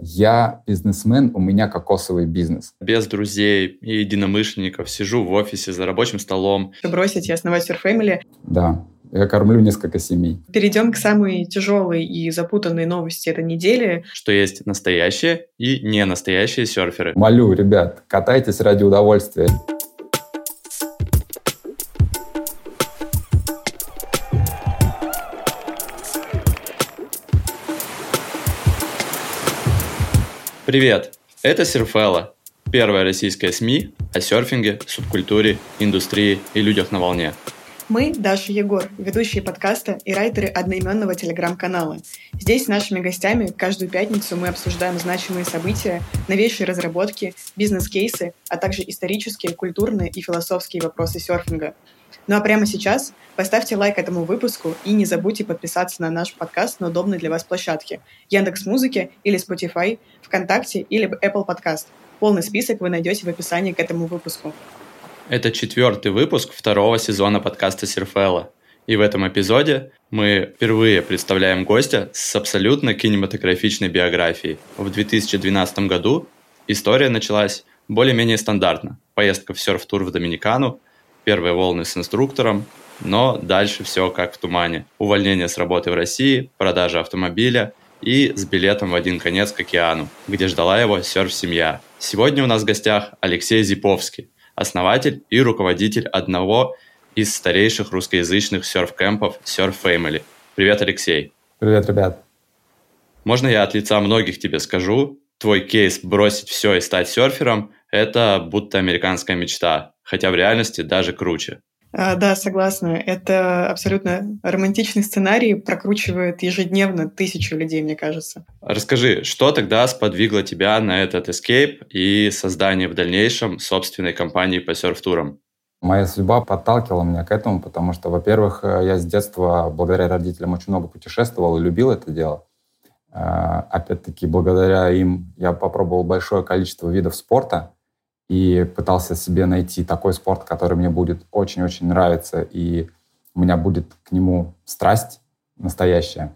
Я бизнесмен, у меня кокосовый бизнес. Без друзей и единомышленников сижу в офисе за рабочим столом. Бросить и основать Your Family. Да, я кормлю несколько семей. Перейдем к самой тяжелой и запутанной новости этой недели. Что есть настоящие и не настоящие серферы. Молю, ребят, катайтесь ради удовольствия. Привет, это Серфелла, первая российская СМИ о серфинге, субкультуре, индустрии и людях на волне. Мы, Даша Егор, ведущие подкаста и райтеры одноименного телеграм-канала. Здесь с нашими гостями каждую пятницу мы обсуждаем значимые события, новейшие разработки, бизнес-кейсы, а также исторические, культурные и философские вопросы серфинга. Ну а прямо сейчас поставьте лайк этому выпуску и не забудьте подписаться на наш подкаст на удобной для вас площадке Яндекс Музыки или Spotify, ВКонтакте или Apple Podcast. Полный список вы найдете в описании к этому выпуску. Это четвертый выпуск второго сезона подкаста Серфелла. И в этом эпизоде мы впервые представляем гостя с абсолютно кинематографичной биографией. В 2012 году история началась более-менее стандартно. Поездка в серф-тур в Доминикану, первые волны с инструктором, но дальше все как в тумане. Увольнение с работы в России, продажа автомобиля и с билетом в один конец к океану, где ждала его серф-семья. Сегодня у нас в гостях Алексей Зиповский, основатель и руководитель одного из старейших русскоязычных серф-кемпов Surf Family. Привет, Алексей. Привет, ребят. Можно я от лица многих тебе скажу? Твой кейс бросить все и стать серфером – это будто американская мечта хотя в реальности даже круче. А, да, согласна. Это абсолютно романтичный сценарий, прокручивает ежедневно тысячу людей, мне кажется. Расскажи, что тогда сподвигло тебя на этот escape и создание в дальнейшем собственной компании по серф-турам? Моя судьба подталкивала меня к этому, потому что, во-первых, я с детства, благодаря родителям, очень много путешествовал и любил это дело. А, опять-таки, благодаря им я попробовал большое количество видов спорта, и пытался себе найти такой спорт, который мне будет очень-очень нравиться, и у меня будет к нему страсть настоящая.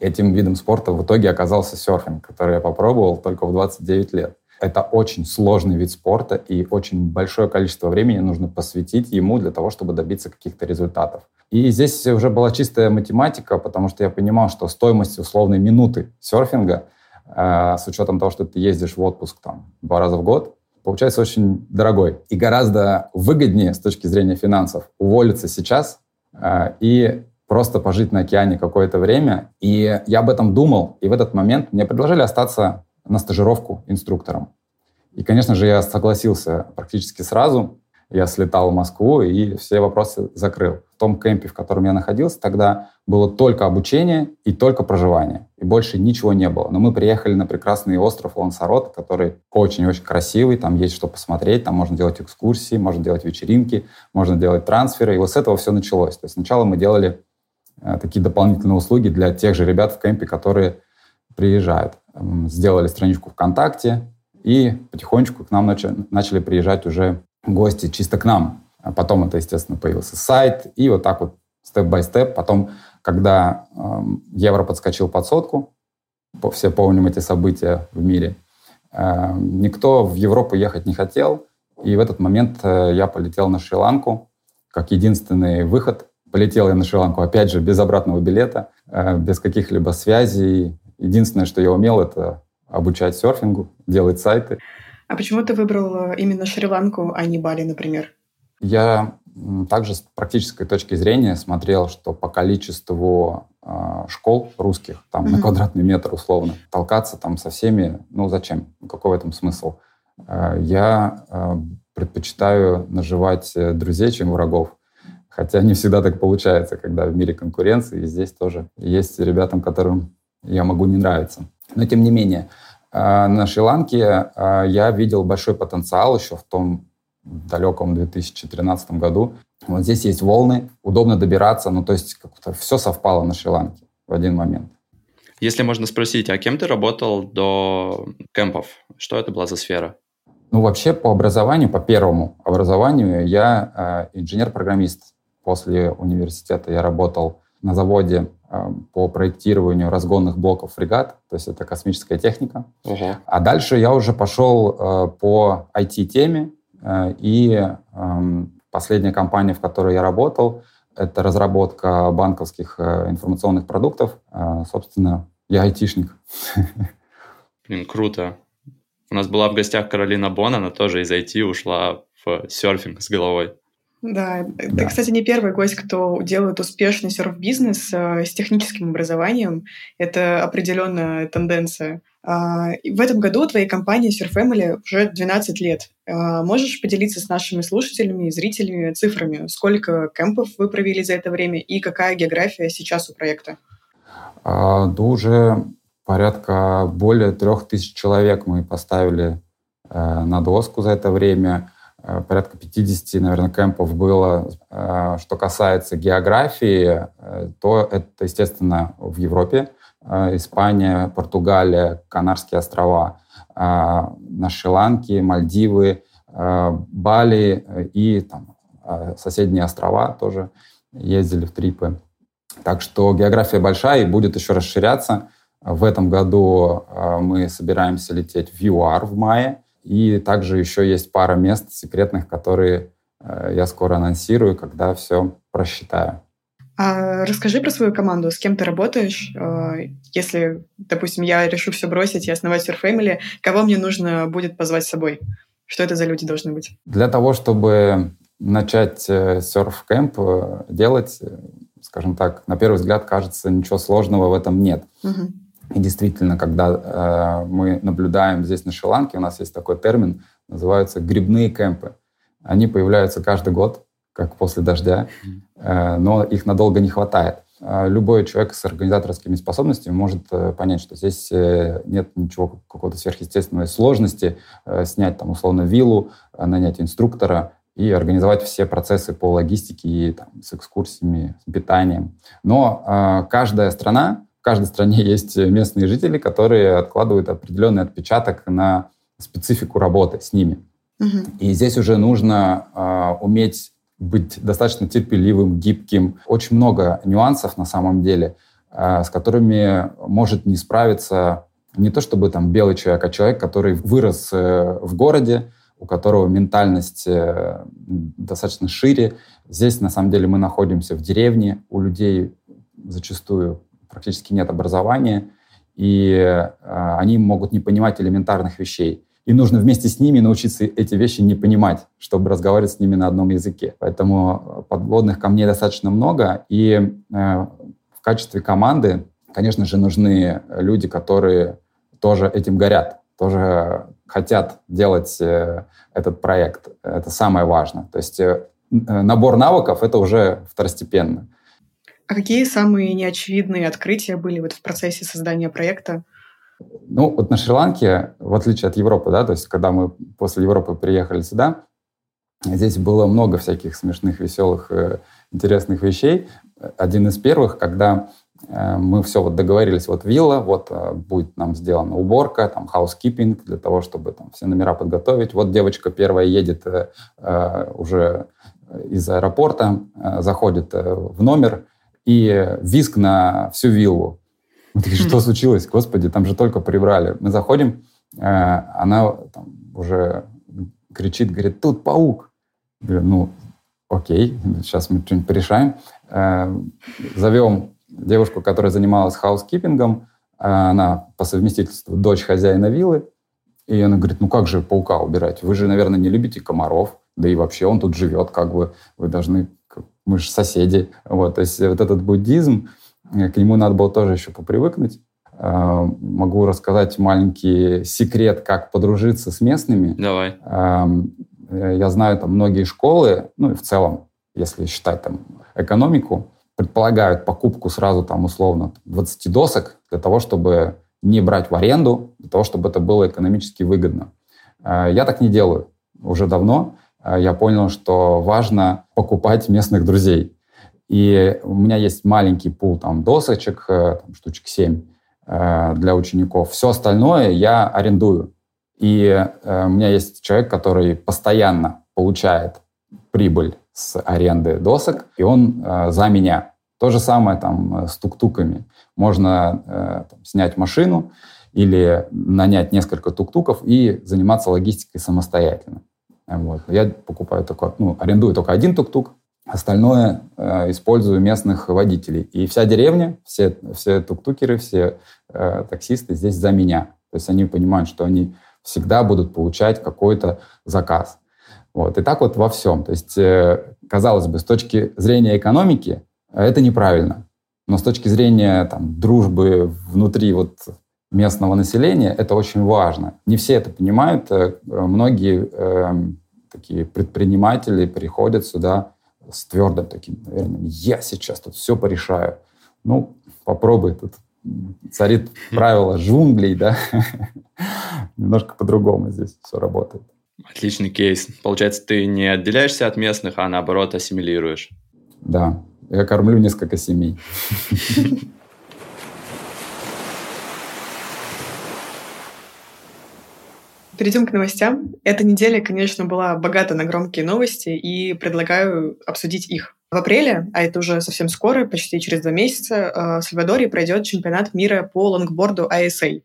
Этим видом спорта в итоге оказался серфинг, который я попробовал только в 29 лет. Это очень сложный вид спорта, и очень большое количество времени нужно посвятить ему для того, чтобы добиться каких-то результатов. И здесь уже была чистая математика, потому что я понимал, что стоимость условной минуты серфинга, э, с учетом того, что ты ездишь в отпуск там два раза в год, получается очень дорогой. И гораздо выгоднее с точки зрения финансов уволиться сейчас э, и просто пожить на океане какое-то время. И я об этом думал, и в этот момент мне предложили остаться на стажировку инструктором. И, конечно же, я согласился практически сразу. Я слетал в Москву и все вопросы закрыл. В том кемпе, в котором я находился, тогда было только обучение и только проживание. И больше ничего не было. Но мы приехали на прекрасный остров Лансарот, который очень-очень красивый. Там есть что посмотреть, там можно делать экскурсии, можно делать вечеринки, можно делать трансферы. И вот с этого все началось. То есть сначала мы делали э, такие дополнительные услуги для тех же ребят в кемпе, которые приезжают. Сделали страничку ВКонтакте, и потихонечку к нам начали, начали приезжать уже гости чисто к нам. А потом это, естественно, появился сайт, и вот так вот степ-бай-степ. Потом, когда э, евро подскочил под сотку, все помним эти события в мире, э, никто в Европу ехать не хотел, и в этот момент э, я полетел на Шри-Ланку как единственный выход. Полетел я на Шри-Ланку, опять же, без обратного билета, э, без каких-либо связей. Единственное, что я умел, это обучать серфингу, делать сайты. А почему ты выбрал э, именно Шри-Ланку, а не Бали, например? Я также с практической точки зрения смотрел, что по количеству э, школ русских, там mm-hmm. на квадратный метр условно, толкаться там со всеми, ну зачем? Какой в этом смысл? Э, я э, предпочитаю наживать э, друзей, чем врагов. Хотя не всегда так получается, когда в мире конкуренции, и здесь тоже есть ребятам, которым я могу не нравиться. Но тем не менее, э, на Шри-Ланке э, я видел большой потенциал еще в том далеком 2013 году. Вот здесь есть волны, удобно добираться, ну то есть как-то все совпало на Шри-Ланке в один момент. Если можно спросить, а кем ты работал до кемпов? Что это была за сфера? Ну, вообще по образованию, по первому образованию, я э, инженер-программист. После университета я работал на заводе по проектированию разгонных блоков фрегат, то есть это космическая техника. Ого. А дальше я уже пошел по IT-теме, и эм, последняя компания, в которой я работал, это разработка банковских информационных продуктов. Собственно, я айтишник. Блин, круто. У нас была в гостях Каролина Бон, она тоже из IT ушла в серфинг с головой. Да, да. ты, кстати, не первый гость, кто делает успешный серф-бизнес э, с техническим образованием. Это определенная тенденция. Э, в этом году твоей компании Surf Family уже 12 лет. Э, можешь поделиться с нашими слушателями и зрителями цифрами? Сколько кемпов вы провели за это время и какая география сейчас у проекта? А, да уже порядка более трех тысяч человек мы поставили э, на доску за это время. Э, порядка 50, наверное, кемпов было. Э, что касается географии, э, то это, естественно, в Европе. Испания, Португалия, Канарские острова, на Шри-Ланке, Мальдивы, Бали и там, соседние острова тоже ездили в трипы. Так что география большая и будет еще расширяться. В этом году мы собираемся лететь в ЮАР в мае. И также еще есть пара мест секретных, которые э, я скоро анонсирую, когда все просчитаю. А расскажи про свою команду, с кем ты работаешь. Э, если, допустим, я решу все бросить и основать Surf Family, кого мне нужно будет позвать с собой? Что это за люди должны быть? Для того, чтобы начать Surf Camp делать, скажем так, на первый взгляд кажется, ничего сложного в этом нет. Угу. И действительно, когда э, мы наблюдаем здесь на Шри-Ланке, у нас есть такой термин, называются грибные кемпы. Они появляются каждый год, как после дождя, э, но их надолго не хватает. Э, любой человек с организаторскими способностями может э, понять, что здесь э, нет ничего какого-то сверхъестественной сложности снять там условно виллу, нанять инструктора и организовать все процессы по логистике и там, с экскурсиями, с питанием. Но э, каждая страна каждой стране есть местные жители, которые откладывают определенный отпечаток на специфику работы с ними. Угу. И здесь уже нужно э, уметь быть достаточно терпеливым, гибким. Очень много нюансов на самом деле, э, с которыми может не справиться не то чтобы там белый человек, а человек, который вырос э, в городе, у которого ментальность э, достаточно шире. Здесь на самом деле мы находимся в деревне, у людей зачастую практически нет образования, и э, они могут не понимать элементарных вещей. И нужно вместе с ними научиться эти вещи не понимать, чтобы разговаривать с ними на одном языке. Поэтому подводных камней достаточно много. И э, в качестве команды, конечно же, нужны люди, которые тоже этим горят, тоже хотят делать э, этот проект. Это самое важное. То есть э, набор навыков — это уже второстепенно. А какие самые неочевидные открытия были вот в процессе создания проекта? Ну, вот на Шри-Ланке, в отличие от Европы, да, то есть когда мы после Европы приехали сюда, здесь было много всяких смешных, веселых, э, интересных вещей. Один из первых, когда э, мы все вот договорились, вот вилла, вот э, будет нам сделана уборка, там housekeeping для того, чтобы там все номера подготовить. Вот девочка первая едет уже из аэропорта, заходит в номер, и виск на всю виллу. Мы такие, что случилось? Господи, там же только прибрали. Мы заходим, э, она там уже кричит, говорит, тут паук. Я говорю, ну, окей, сейчас мы что-нибудь порешаем. Э, зовем девушку, которая занималась housekeeping ом. Э, она по совместительству дочь хозяина виллы. И она говорит, ну как же паука убирать? Вы же, наверное, не любите комаров. Да и вообще он тут живет, как бы вы должны мы же соседи. Вот, то есть вот этот буддизм, э, к нему надо было тоже еще попривыкнуть. Э, могу рассказать маленький секрет, как подружиться с местными. Давай. Э, я знаю там многие школы, ну и в целом, если считать там экономику, предполагают покупку сразу там условно 20 досок для того, чтобы не брать в аренду, для того, чтобы это было экономически выгодно. Я так не делаю уже давно. Э, я понял, что важно покупать местных друзей. И у меня есть маленький пул там досочек, э, там, штучек 7 э, для учеников. Все остальное я арендую. И у меня есть человек, который постоянно получает прибыль с аренды досок, и он за меня То же самое там с тук-туками. Можно там, снять машину или нанять несколько тук-туков и заниматься логистикой самостоятельно. Вот. Я покупаю только, ну, арендую только один тук-тук, остальное э, использую местных водителей. И вся деревня, все, все тук-тукеры, все э, таксисты здесь за меня. То есть они понимают, что они всегда будут получать какой-то заказ. Вот. И так вот во всем. То есть, э, казалось бы, с точки зрения экономики это неправильно. Но с точки зрения там, дружбы внутри вот местного населения это очень важно. Не все это понимают. Э, многие э, такие предприниматели приходят сюда с твердым таким, наверное, я сейчас тут все порешаю. Ну, попробуй тут царит правило джунглей, да, немножко по-другому здесь все работает. Отличный кейс. Получается, ты не отделяешься от местных, а наоборот ассимилируешь. Да, я кормлю несколько семей. Перейдем к новостям. Эта неделя, конечно, была богата на громкие новости, и предлагаю обсудить их. В апреле, а это уже совсем скоро, почти через два месяца, э, в Сальвадоре пройдет чемпионат мира по лонгборду ISA.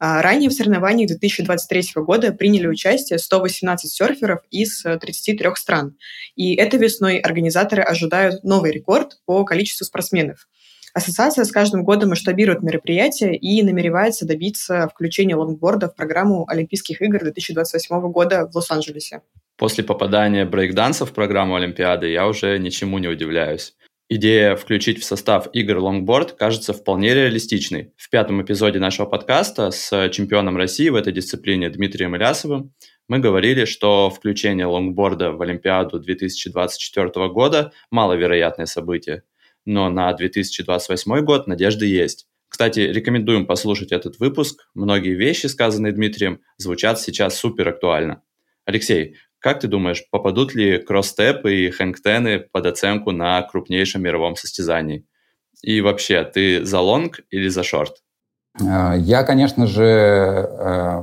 А ранее в соревнованиях 2023 года приняли участие 118 серферов из 33 стран. И этой весной организаторы ожидают новый рекорд по количеству спортсменов. Ассоциация с каждым годом масштабирует мероприятие и намеревается добиться включения лонгборда в программу Олимпийских игр 2028 года в Лос-Анджелесе. После попадания брейкданса в программу Олимпиады я уже ничему не удивляюсь. Идея включить в состав игр лонгборд кажется вполне реалистичной. В пятом эпизоде нашего подкаста с чемпионом России в этой дисциплине Дмитрием Илясовым мы говорили, что включение лонгборда в Олимпиаду 2024 года – маловероятное событие. Но на 2028 год надежды есть. Кстати, рекомендуем послушать этот выпуск. Многие вещи, сказанные Дмитрием, звучат сейчас супер актуально. Алексей, как ты думаешь, попадут ли кросс-степы и хэнгтены под оценку на крупнейшем мировом состязании? И вообще, ты за лонг или за шорт? Э, я, конечно же, э,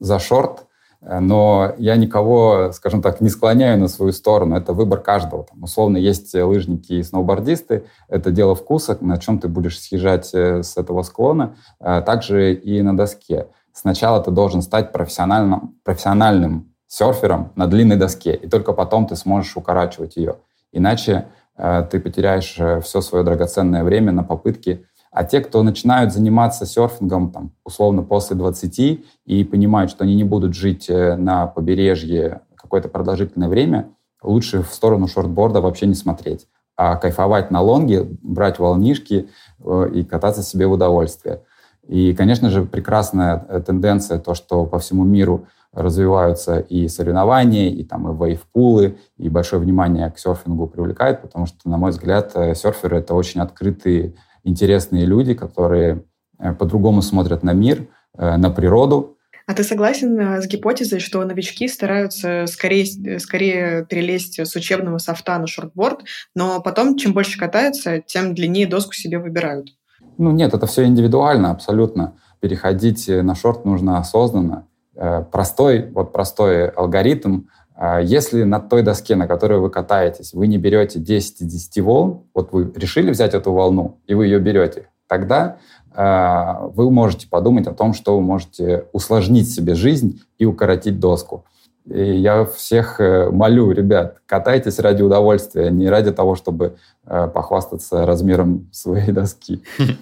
за шорт, но я никого, скажем так, не склоняю на свою сторону. Это выбор каждого. Там, условно, есть лыжники и сноубордисты. Это дело вкуса, на чем ты будешь съезжать э, с этого склона. Также и на доске. Сначала ты должен стать профессиональным, профессиональным серфером на длинной доске, и только потом ты сможешь укорачивать ее. Иначе э, ты потеряешь э, все свое драгоценное время на попытки. А те, кто начинают заниматься серфингом там, условно после 20 и понимают, что они не будут жить э, на побережье какое-то продолжительное время, лучше в сторону шортборда вообще не смотреть, а кайфовать на лонге, брать волнишки э, и кататься себе в удовольствие. И, конечно же, прекрасная э, тенденция, то, что по всему миру развиваются и соревнования, и там и вейвпулы, и большое внимание к серфингу привлекает, потому что, на мой взгляд, серферы — это очень открытые, интересные люди, которые э, по-другому смотрят на мир, э, на природу. А ты согласен с гипотезой, что новички стараются скорее, скорее перелезть с учебного софта на шортборд, но потом, чем больше катаются, тем длиннее доску себе выбирают? Ну нет, это все индивидуально абсолютно. Переходить на шорт нужно осознанно. Э, простой, вот простой алгоритм. А если на той доске, на которой вы катаетесь, вы не берете 10 из 10 волн, вот вы решили взять эту волну, и вы ее берете, тогда э, вы можете подумать о том, что вы можете усложнить себе жизнь и укоротить доску. И я всех э, молю, ребят, катайтесь ради удовольствия, не ради того, чтобы похвастаться размером своей доски.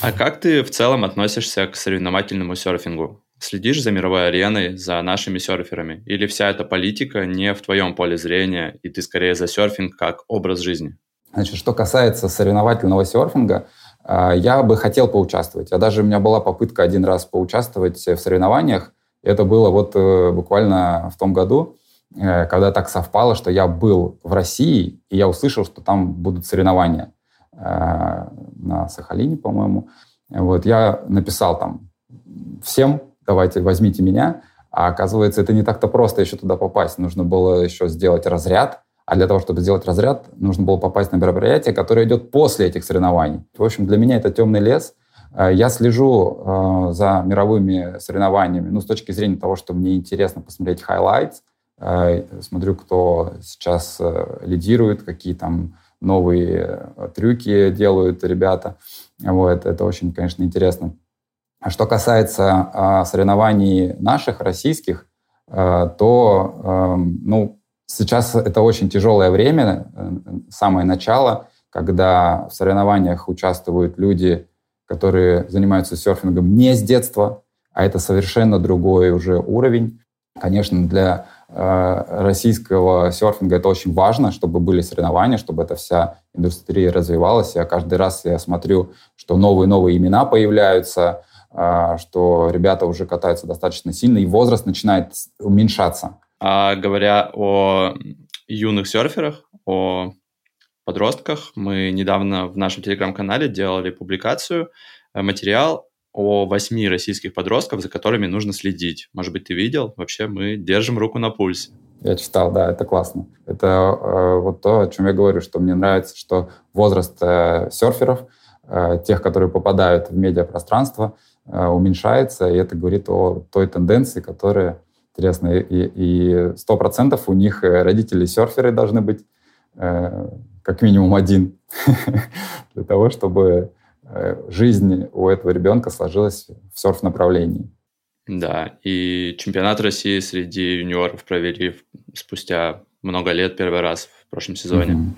А как ты в целом относишься к соревновательному серфингу? Следишь за мировой ареной, за нашими серферами? Или вся эта политика не в твоем поле зрения, и ты скорее за серфинг как образ жизни? Значит, что касается соревновательного серфинга, а, я бы хотел поучаствовать. Я даже у меня была попытка один раз поучаствовать в соревнованиях. Это было вот э, буквально в том году, э, когда так совпало, что я был в России, и я услышал, что там будут соревнования э, на Сахалине, по-моему. Вот я написал там всем, давайте возьмите меня. А оказывается, это не так-то просто еще туда попасть. Нужно было еще сделать разряд, а для того, чтобы сделать разряд, нужно было попасть на мероприятие, которое идет после этих соревнований. В общем, для меня это темный лес. Э, я слежу э, за мировыми соревнованиями, ну, с точки зрения того, что мне интересно посмотреть highlights. Э, смотрю, кто сейчас лидирует, какие там новые трюки делают ребята. Вот, это очень, конечно, интересно. А что касается э, соревнований наших, российских, э, то, э, ну, сейчас это очень тяжелое время, э, самое начало, когда в соревнованиях участвуют люди, которые занимаются серфингом не с детства, а это совершенно другой уже уровень. Конечно, для российского серфинга это очень важно, чтобы были соревнования, чтобы эта вся индустрия развивалась. Я каждый раз я смотрю, что новые-новые имена появляются, что ребята уже катаются достаточно сильно, и возраст начинает уменьшаться. А говоря о юных серферах, о подростках, мы недавно в нашем телеграм-канале делали публикацию, э, материал о восьми российских подростков, за которыми нужно следить. Может быть, ты видел? Вообще мы держим руку на пульсе. Я читал, да, это классно. Это э, вот то, о чем я говорю, что мне нравится, что возраст э, серферов, э, тех, которые попадают в медиапространство, уменьшается, и это говорит о той тенденции, которая интересная. И сто процентов у них э, родители серферы должны быть, э, как минимум один, для того, чтобы Э, жизнь у этого ребенка сложилась в серф-направлении. Да, и чемпионат России среди юниоров провели спустя много лет первый раз в прошлом сезоне. Mm-hmm.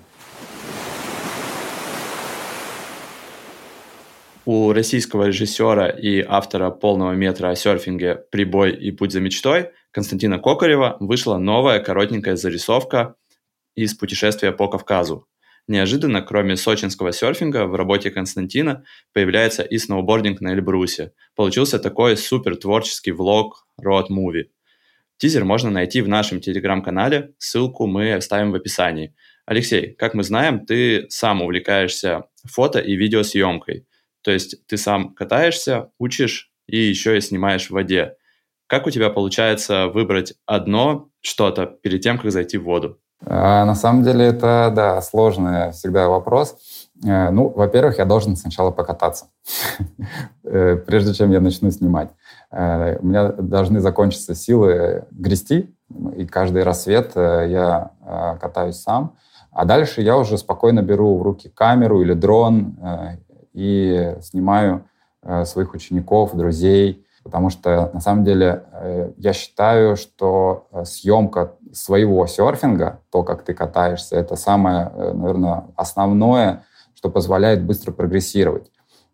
У российского режиссера и автора полного метра о серфинге «Прибой и путь за мечтой» Константина Кокарева вышла новая коротенькая зарисовка из путешествия по Кавказу. Неожиданно, кроме сочинского серфинга, в работе Константина появляется и сноубординг на Эльбрусе. Получился такой супер творческий влог Road Movie. Тизер можно найти в нашем телеграм-канале, ссылку мы оставим в описании. Алексей, как мы знаем, ты сам увлекаешься фото и видеосъемкой. То есть ты сам катаешься, учишь и еще и снимаешь в воде. Как у тебя получается выбрать одно что-то перед тем, как зайти в воду? А, на самом деле это, да, сложный всегда вопрос. Э, ну, во-первых, я должен сначала покататься, э, прежде чем я начну снимать. Э, у меня должны закончиться силы грести, и каждый рассвет я катаюсь сам. А дальше я уже спокойно беру в руки камеру или дрон и снимаю своих учеников, друзей, потому что на самом деле э, я считаю, что э, съемка своего серфинга, то, как ты катаешься, это самое, э, наверное, основное, что позволяет быстро прогрессировать.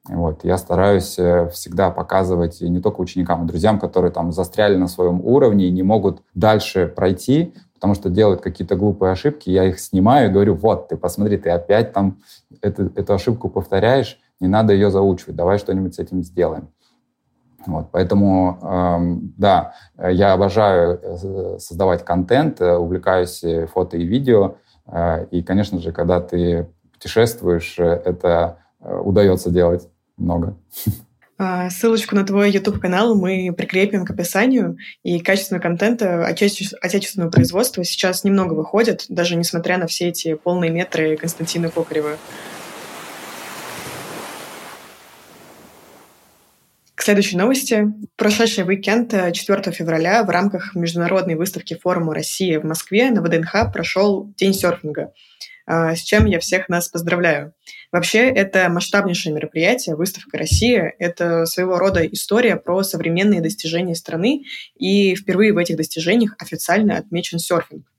Вот. Я стараюсь всегда показывать не только ученикам, а друзьям, которые там застряли на своем уровне и не могут дальше пройти, потому что делают какие-то глупые ошибки, я их снимаю и говорю, вот, ты посмотри, ты опять там эту, эту ошибку повторяешь, не надо ее заучивать, давай что-нибудь с этим сделаем. Вот, поэтому, эм, да, я обожаю э, создавать контент, э, увлекаюсь фото и видео. Э, и, конечно же, когда ты путешествуешь, это удается делать много. А, ссылочку на твой YouTube-канал мы прикрепим к описанию, и качественного контента отечественного производства сейчас немного выходит, даже несмотря на все эти полные метры Константина Кокарева. К следующей новости. Прошедший уикенд 4 э, февраля в рамках международной выставки форума России в Москве на ВДНХ прошел День серфинга, э, с чем я всех нас поздравляю. Вообще, это масштабнейшее мероприятие, выставка России. Это своего рода история про современные достижения страны, и впервые в этих достижениях официально отмечен серфинг.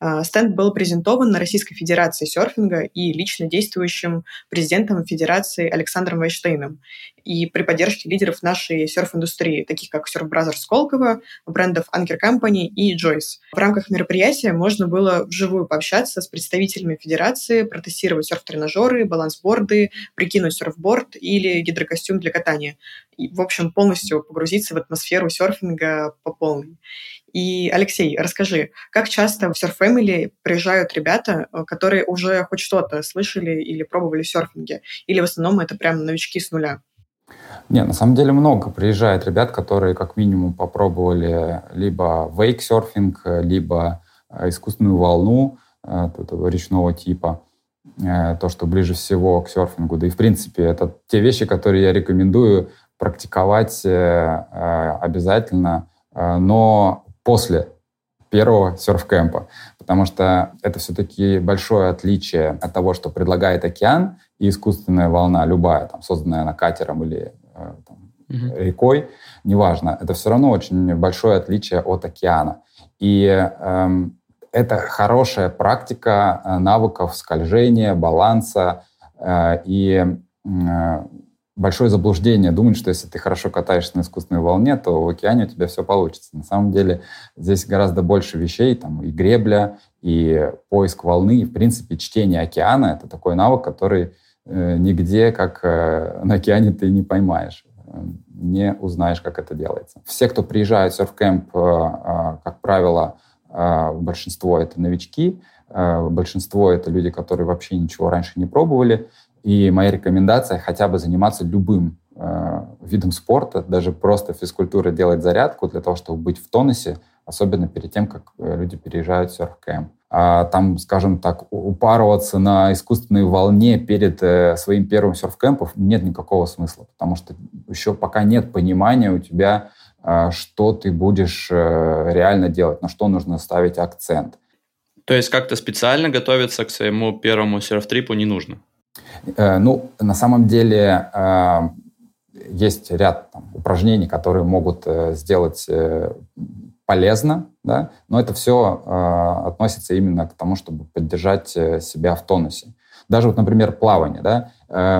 А, стенд был презентован на Российской Федерации серфинга и лично действующим президентом Федерации Александром Вайштейном и при поддержке лидеров нашей серф-индустрии, таких как Surf Brothers Сколково, брендов Anchor Company и Joyce. В рамках мероприятия можно было вживую пообщаться с представителями Федерации, протестировать серф-тренажеры, балансборды, прикинуть серфборд или гидрокостюм для катания. И, в общем, полностью погрузиться в атмосферу серфинга по полной. И, Алексей, расскажи, как часто в Surf Family приезжают ребята, э, которые уже хоть что-то слышали или пробовали в серфинге? Или в основном это прям новички с нуля? Не, на самом деле много приезжает ребят, которые как минимум попробовали либо вейк-серфинг, либо э, искусственную волну э, речного типа, то, что ближе всего к серфингу. Да и, в принципе, это те вещи, которые я рекомендую практиковать обязательно, но после первого серф-кэмпа. потому что это все-таки большое отличие от того, что предлагает океан и искусственная волна, любая, там, созданная на катером или э, там, угу. рекой, неважно, это все равно очень большое отличие от океана. И эм, это хорошая практика э, навыков скольжения, баланса э, и э, большое заблуждение думать, что если ты хорошо катаешься на искусственной волне, то в океане у тебя все получится. На самом деле здесь гораздо больше вещей, там и гребля, и поиск волны, и, в принципе, чтение океана — это такой навык, который э, нигде, как э, на океане, ты не поймаешь, не узнаешь, как это делается. Все, кто приезжает в серфкэмп, э, э, как правило, э, большинство — это новички, э, большинство — это люди, которые вообще ничего раньше не пробовали, и моя рекомендация хотя бы заниматься любым э, видом спорта, даже просто физкультура делать зарядку для того, чтобы быть в тонусе, особенно перед тем, как э, люди переезжают в серф-кэмп. А там, скажем так, упарываться на искусственной волне перед э, своим первым серф-кэмпом нет никакого смысла, потому что еще пока нет понимания у тебя, э, что ты будешь э, реально делать, на что нужно ставить акцент. То есть как-то специально готовиться к своему первому серф-трипу не нужно? Э, ну, на самом деле э, есть ряд там, упражнений, которые могут э, сделать полезно, да, но это все относится именно к тому, чтобы поддержать себя в тонусе. Даже вот, например, плавание, да,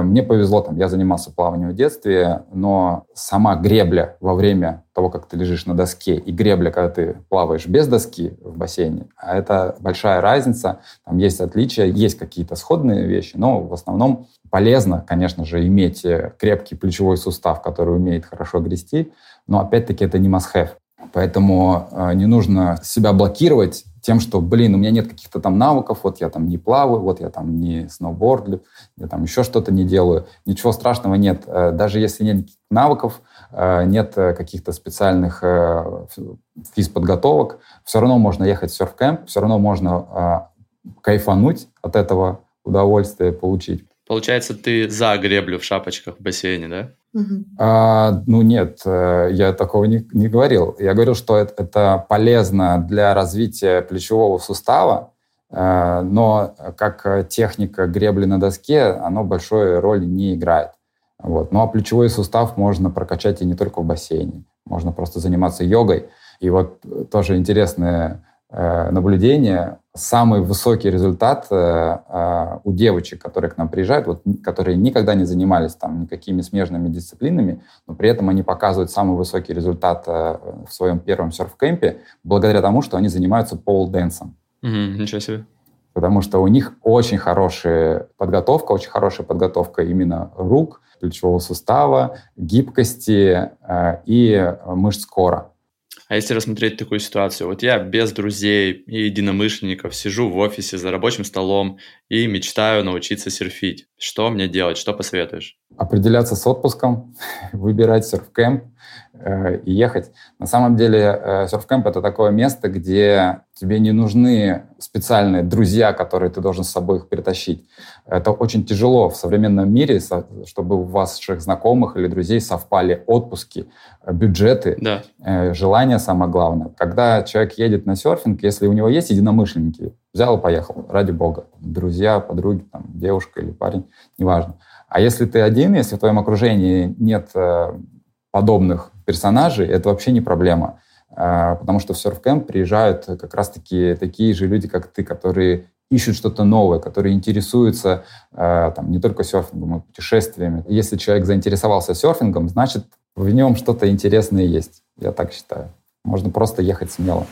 мне повезло, там, я занимался плаванием в детстве, но сама гребля во время того, как ты лежишь на доске, и гребля, когда ты плаваешь без доски в бассейне, а это большая разница, там есть отличия, есть какие-то сходные вещи, но в основном полезно, конечно же, иметь э, крепкий плечевой сустав, который умеет хорошо грести, но опять-таки это не must-have. Поэтому э, не нужно себя блокировать тем, что, блин, у меня нет каких-то там навыков, вот я там не плаваю, вот я там не сноубордлю, я там еще что-то не делаю. Ничего страшного нет. Э, даже если нет навыков, э, нет э, каких-то специальных физподготовок, все равно можно ехать в серф-кэмп, все равно можно кайфануть от этого удовольствия получить. Получается, ты за греблю в шапочках в бассейне, да? Угу. А, ну нет, э, я такого не, не говорил. Я говорил, что это, это полезно для развития плечевого сустава, э, но как техника гребли на доске, оно большой роли не играет. Вот. Ну а плечевой сустав можно прокачать и не только в бассейне. Можно просто заниматься йогой. И вот тоже интересная наблюдение, самый высокий результат э, э, у девочек, которые к нам приезжают, вот, которые никогда не занимались там никакими смежными дисциплинами, но при этом они показывают самый высокий результат в своем первом серф-кемпе благодаря тому, что они занимаются пол-дэнсом. Угу, ничего себе. Потому что у них очень хорошая подготовка, очень хорошая подготовка именно рук, плечевого сустава, гибкости и мышц кора. А если рассмотреть такую ситуацию, вот я без друзей и единомышленников сижу в офисе за рабочим столом и мечтаю научиться серфить. Что мне делать? Что посоветуешь? Определяться с отпуском, выбирать серф-кэмп, Э, и ехать. На самом деле э, серфкэмп — это такое место, где тебе не нужны специальные друзья, которые ты должен с собой их притащить. Это очень тяжело в современном мире, чтобы у ваших знакомых или друзей совпали отпуски, э, бюджеты, да. желания самое главное. Когда человек едет на серфинг, если у него есть единомышленники, взял и поехал, ради бога. Друзья, подруги, там, девушка или парень, неважно. А если ты один, если в твоем окружении нет подобных персонажей, это вообще не проблема. А, потому что в серфкэмп приезжают как раз-таки такие же люди, как ты, которые ищут что-то новое, которые интересуются а, там, не только серфингом, но путешествиями. Если человек заинтересовался серфингом, значит, в нем что-то интересное есть. Я так считаю. Можно просто ехать смело.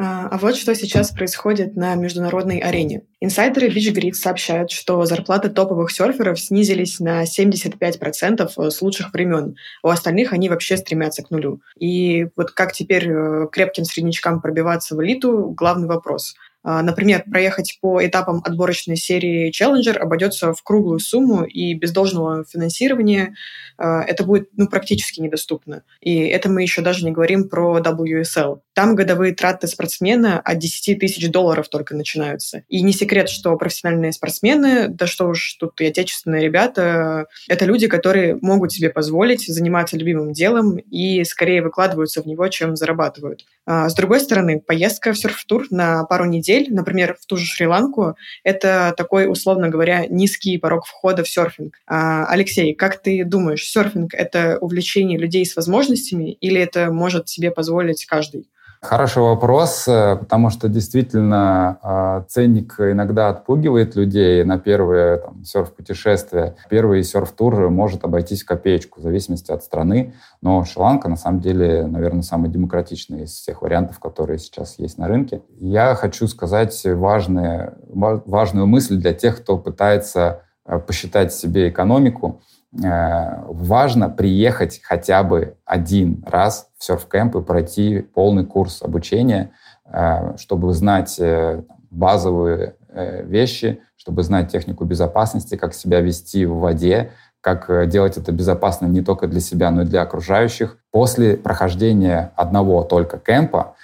А, а вот что сейчас происходит на международной арене. Инсайдеры Beach Grid сообщают, что зарплаты топовых серферов снизились на 75% с лучших времен. У остальных они вообще стремятся к нулю. И вот как теперь э, крепким среднячкам пробиваться в элиту – главный вопрос. А, например, проехать по этапам отборочной серии Challenger обойдется в круглую сумму, и без должного финансирования а, это будет ну, практически недоступно. И это мы еще даже не говорим про WSL. Там годовые траты спортсмена от 10 тысяч долларов только начинаются. И не секрет, что профессиональные спортсмены, да что уж тут и отечественные ребята, это люди, которые могут себе позволить заниматься любимым делом и скорее выкладываются в него, чем зарабатывают. А, с другой стороны, поездка в серф-тур на пару недель, например, в ту же Шри-Ланку, это такой, условно говоря, низкий порог входа в серфинг. А, Алексей, как ты думаешь, серфинг — это увлечение людей с возможностями или это может себе позволить каждый? Хороший вопрос, э, потому что действительно а, ценник иногда отпугивает людей на первые серф-путешествия. Первый серф-тур может обойтись в копеечку, в зависимости от страны. Но Шри-Ланка, на самом деле, наверное, самый демократичный из всех вариантов, которые сейчас есть на рынке. Я хочу сказать важные, важную мысль для тех, кто пытается э, посчитать себе экономику. Э, важно приехать хотя бы один раз в серф-кэмп и пройти полный курс обучения, э, чтобы знать э, базовые вещи, чтобы знать технику безопасности, как себя вести в воде, как делать это безопасно не только для себя, но и для окружающих. После прохождения одного только кемпа,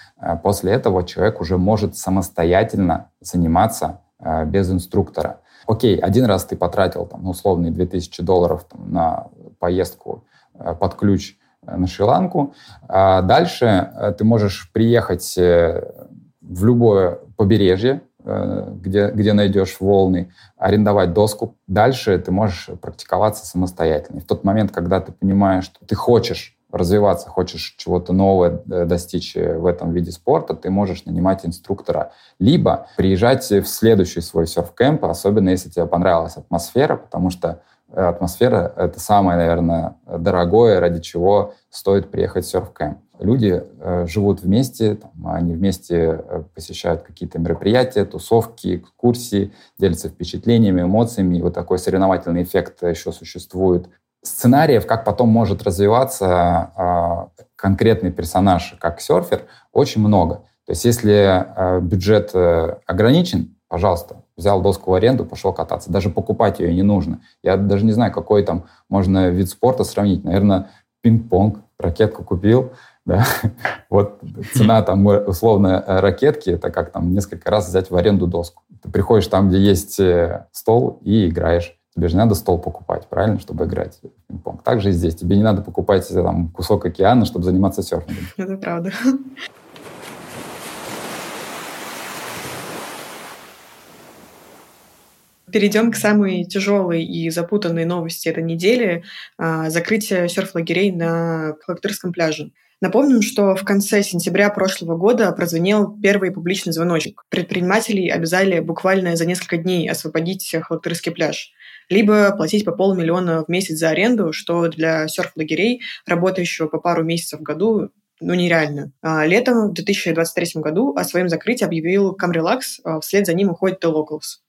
после этого человек уже может самостоятельно заниматься без инструктора. Окей, один раз ты потратил там, условные 2000 долларов там, на поездку э, под ключ э, на Шри-Ланку. А дальше э, ты можешь приехать в любое побережье, где, где найдешь волны, арендовать доску. Дальше ты можешь практиковаться самостоятельно. И в тот момент, когда ты понимаешь, что ты хочешь развиваться, хочешь чего-то нового э, достичь э, в этом виде спорта, ты можешь нанимать инструктора. Либо приезжать в следующий свой серф-кэмп, особенно если тебе понравилась атмосфера, потому что э, атмосфера — это самое, наверное, дорогое, ради чего стоит приехать в серф-кэмп. Люди живут вместе, там, они вместе посещают какие-то мероприятия, тусовки, экскурсии, делятся впечатлениями, эмоциями. И вот такой соревновательный эффект еще существует сценариев, как потом может развиваться э, конкретный персонаж, как серфер, очень много. То есть если э, бюджет э, ограничен, пожалуйста, взял доску в аренду, пошел кататься. Даже покупать ее не нужно. Я даже не знаю, какой там можно вид спорта сравнить. Наверное, пинг-понг, ракетку купил, да. Вот цена там условно ракетки, это как там несколько раз взять в аренду доску. Ты приходишь там, где есть э, стол и играешь. Тебе же не надо стол покупать, правильно, чтобы играть в пинг-понг. Так же и здесь. Тебе не надо покупать там, кусок океана, чтобы заниматься серфингом. Это правда. Перейдем к самой тяжелой и запутанной новости этой недели а, – закрытие серф-лагерей на Халактырском пляже. Напомним, что в конце сентября прошлого года прозвенел первый публичный звоночек. Предпринимателей обязали буквально за несколько дней освободить Халактырский пляж либо платить по полмиллиона в месяц за аренду, что для серф-лагерей, работающего по пару месяцев в году, ну, нереально. А летом в 2023 году о своем закрытии объявил Камрелакс, а вслед за ним уходит The Locals.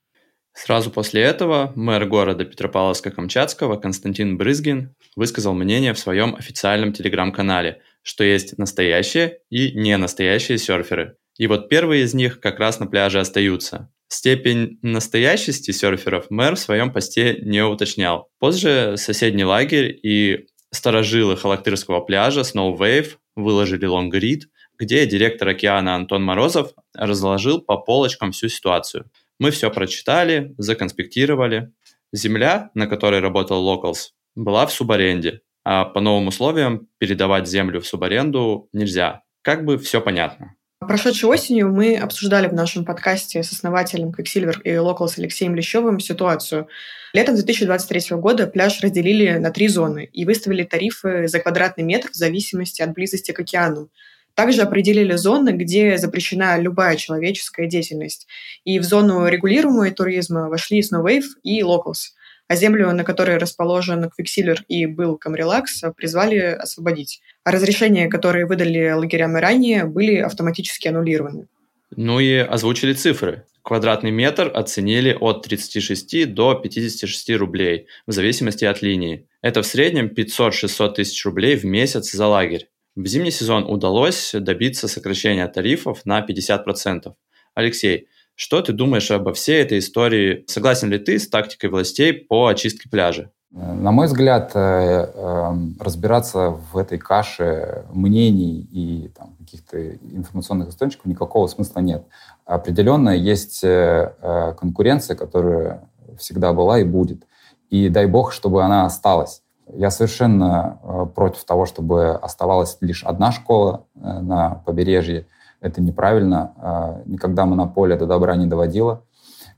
Сразу после этого мэр города Петропавловска-Камчатского Константин Брызгин высказал мнение в своем официальном телеграм-канале, что есть настоящие и не настоящие серферы. И вот первые из них как раз на пляже остаются. Степень настоящести серферов мэр в своем посте не уточнял. Позже соседний лагерь и старожилы Халактырского пляжа Snow Wave выложили лонгрид, где директор океана Антон Морозов разложил по полочкам всю ситуацию. Мы все прочитали, законспектировали. Земля, на которой работал Locals, была в субаренде, по новым условиям передавать землю в субаренду нельзя. Как бы все понятно. Прошедшей осенью мы обсуждали в нашем подкасте с основателем Quicksilver и Local с Алексеем Лещевым ситуацию. Летом 2023 года пляж разделили на три зоны и выставили тарифы за квадратный метр в зависимости от близости к океану. Также определили зоны, где запрещена любая человеческая деятельность. И в зону регулируемого туризма вошли Snowwave и Locals – а землю, на которой расположен Квиксилер и был Камрелакс, призвали освободить. А разрешения, которые выдали лагерям и ранее, были автоматически аннулированы. Ну и озвучили цифры. Квадратный метр оценили от 36 до 56 рублей, в зависимости от линии. Это в среднем 500-600 тысяч рублей в месяц за лагерь. В зимний сезон удалось добиться сокращения тарифов на 50%. Алексей, Что ты думаешь обо всей этой истории? Согласен ли ты с тактикой властей по очистке пляжа? На мой взгляд, э, эм, разбираться в этой каше мнений и каких-то информационных источников никакого смысла нет. Определенно есть э, э, конкуренция, которая всегда была и будет. И дай бог, чтобы она осталась. Я совершенно против того, чтобы оставалась лишь одна школа на побережье. Это неправильно. Никогда монополия до добра не доводила.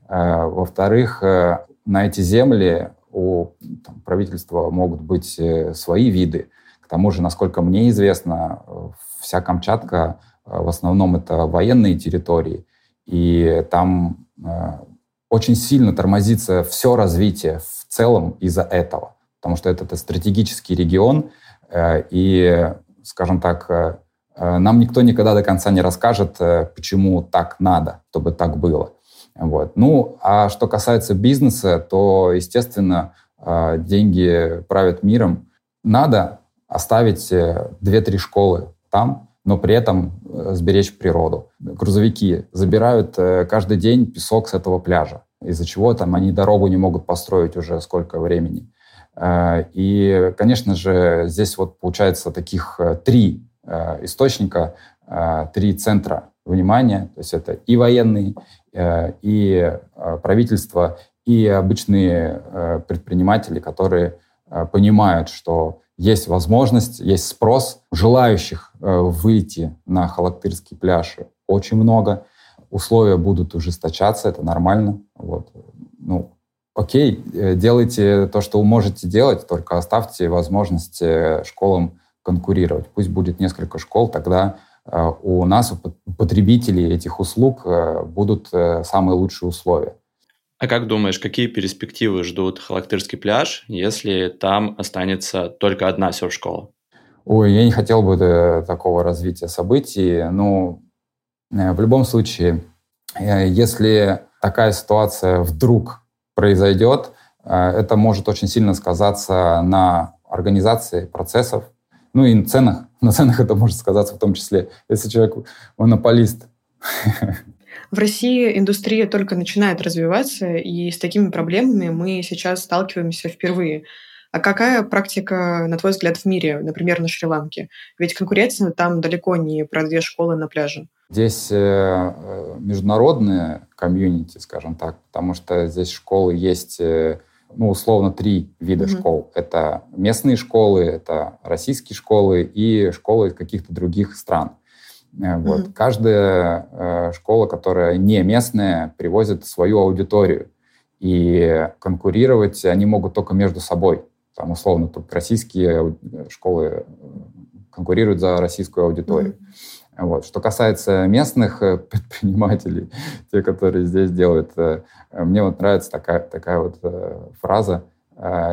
Во-вторых, на эти земли у там, правительства могут быть э, свои виды. К тому же, насколько мне известно, вся Камчатка э, в основном это военные территории, и там э, очень сильно тормозится все развитие в целом из-за этого, потому что это, это стратегический регион, э, и, скажем так, э, э, нам никто никогда до конца не расскажет, э, почему так надо, чтобы так было. Вот. Ну, а что касается бизнеса, то, естественно, а, деньги правят миром. Надо оставить 2-3 э, школы там, но при этом э, сберечь природу. Грузовики забирают э, каждый день песок с этого пляжа, из-за чего там они дорогу не могут построить уже сколько времени. И, конечно же, здесь вот получается таких три источника, три центра внимания. То есть это и военные, Э, и э, правительство, и обычные э, предприниматели, которые понимают, что есть возможность, есть спрос желающих выйти на Халактырский пляж очень много. Условия будут ужесточаться, это нормально. Вот. Ну, окей, делайте то, что вы можете делать, только оставьте возможность школам конкурировать. Пусть будет несколько школ, тогда Э, у нас, у потребителей этих услуг, э, будут э, самые лучшие условия. А как думаешь, какие перспективы ждут Халактырский пляж, если там останется только одна серф-школа? Ой, я не хотел бы такого развития событий. Но в любом случае, если такая ситуация вдруг произойдет, это может очень сильно сказаться на организации процессов, ну и на ценах. На ценах это может сказаться в том числе, если человек монополист. В России индустрия только начинает развиваться, и с такими проблемами мы сейчас сталкиваемся впервые. А какая практика, на твой взгляд, в мире, например, на Шри-Ланке? Ведь конкуренция там далеко не про две школы на пляже. Здесь э, э международная комьюнити, скажем так, потому что здесь школы есть э, ну, условно, три вида mm-hmm. школ. Это местные школы, это российские школы и школы из каких-то других стран. Э, вот. Mm-hmm. Каждая э, школа, которая не местная, привозит свою аудиторию. И конкурировать они могут только между собой. Там, условно, тут российские школы э, конкурируют за российскую аудиторию. Mm-hmm. Вот. Что касается местных э, предпринимателей, те, которые здесь делают, э, мне вот нравится такая, такая вот э, фраза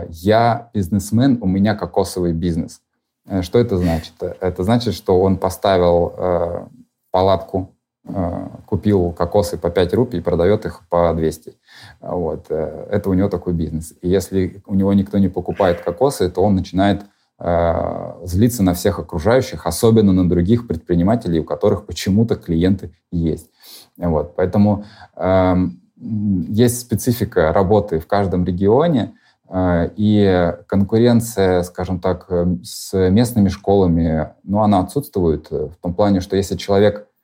«Я бизнесмен, у меня кокосовый бизнес». Что это значит? Это значит, что он поставил палатку, купил кокосы по 5 рупий и продает их по 200. Вот. Это у него такой бизнес. И если у него никто не покупает кокосы, то он начинает Э, злиться на всех окружающих, особенно на других предпринимателей, у которых почему-то клиенты есть. Вот. Поэтому э, есть специфика работы в каждом регионе, э, и конкуренция, скажем так, с местными школами, ну, она отсутствует в том плане, что если человек Э,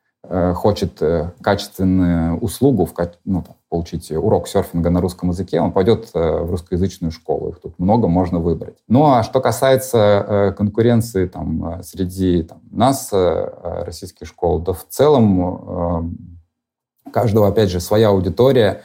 хочет э, качественную услугу, ну, получить урок серфинга на русском языке, он пойдет э, в русскоязычную школу. Их тут много можно выбрать. Ну а что касается конкуренции там, среди там, нас, российских школ, да в целом каждого, опять же, своя аудитория.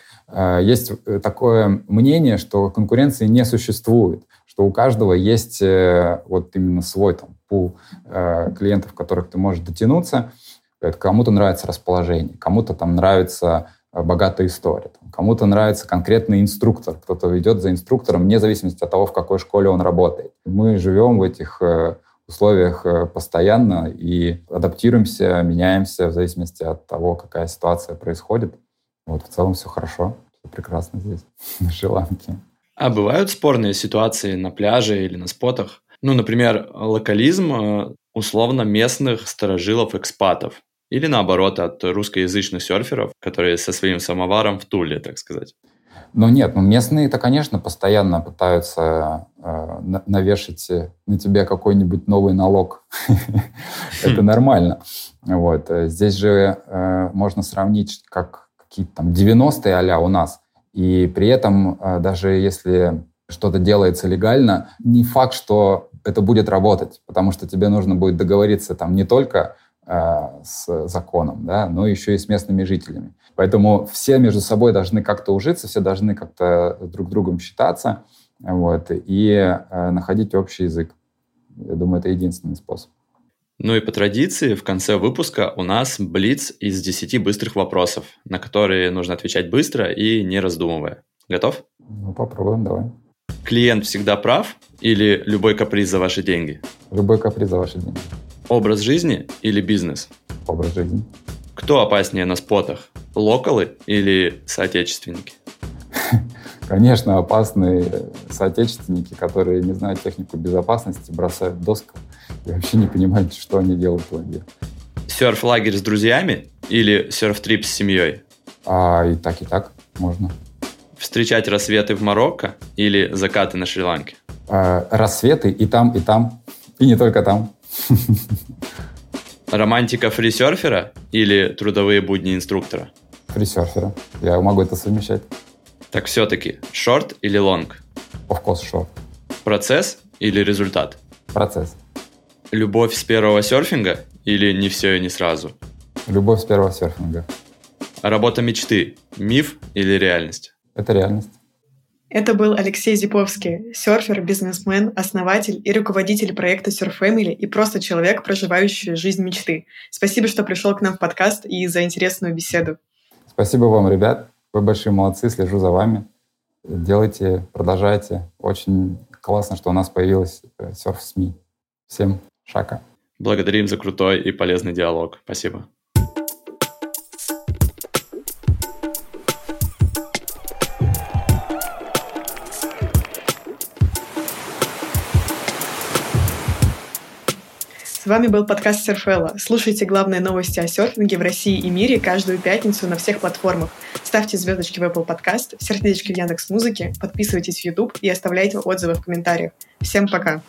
Есть такое мнение, что конкуренции не существует, что у каждого есть вот именно свой там, пул клиентов, которых ты можешь дотянуться. Кому-то нравится расположение, кому-то там нравится э, богатая история, кому-то нравится конкретный инструктор, кто-то идет за инструктором, вне зависимости от того, в какой школе он работает. Мы живем в этих э, условиях э, постоянно и адаптируемся, меняемся в зависимости от того, какая ситуация происходит. Вот в целом все хорошо, все прекрасно здесь, на Шри-Ланке. А бывают спорные ситуации на пляже или на спотах? Ну, например, локализм условно местных сторожилов-экспатов. или наоборот от русскоязычных серферов, которые со своим самоваром в Туле, так сказать? Ну нет, ну местные-то, конечно, постоянно пытаются э, навешать на тебя какой-нибудь новый налог. Это нормально. Вот. Здесь же э, можно сравнить, как какие-то там 90-е а у нас. И при этом, э, даже если что-то делается легально, не факт, что это будет работать, потому что тебе нужно будет договориться там не только э, с законом, да, но еще и с местными жителями. Поэтому все между собой должны как-то ужиться, все должны как-то друг другом считаться вот, и э, находить общий язык. Я думаю, это единственный способ. Ну и по традиции в конце выпуска у нас блиц из 10 быстрых вопросов, на которые нужно отвечать быстро и не раздумывая. Готов? Ну, попробуем, давай. Клиент всегда прав или любой каприз за ваши деньги? Любой каприз за ваши деньги. Образ жизни или бизнес? Образ жизни. Кто опаснее на спотах? Локалы или соотечественники? Конечно, опасные соотечественники, которые не знают технику безопасности, бросают доску и вообще не понимают, что они делают в воде. Серф-лагерь с друзьями или серф-трип с семьей? А, и так, и так можно. Встречать рассветы в Марокко или закаты на Шри-Ланке? А, рассветы и там, и там. И не только там. Романтика фрисерфера или трудовые будни инструктора? Фрисерфера. Я могу это совмещать. Так все-таки, шорт или лонг? Of course, short. Процесс или результат? Процесс. Любовь с первого серфинга или не все и не сразу? Любовь с первого серфинга. Работа мечты – миф или реальность? Это реальность. Это был Алексей Зиповский, серфер, бизнесмен, основатель и руководитель проекта Surf Family и просто человек, проживающий жизнь мечты. Спасибо, что пришел к нам в подкаст и за интересную беседу. Спасибо вам, ребят. Вы большие молодцы, слежу за вами. Делайте, продолжайте. Очень классно, что у нас появилась серф СМИ. Всем шака. Благодарим за крутой и полезный диалог. Спасибо. С вами был подкаст Серфелла. Слушайте главные новости о серфинге в России и мире каждую пятницу на всех платформах. Ставьте звездочки в Apple Podcast, сердечки в Яндекс Музыке, подписывайтесь в YouTube и оставляйте отзывы в комментариях. Всем пока!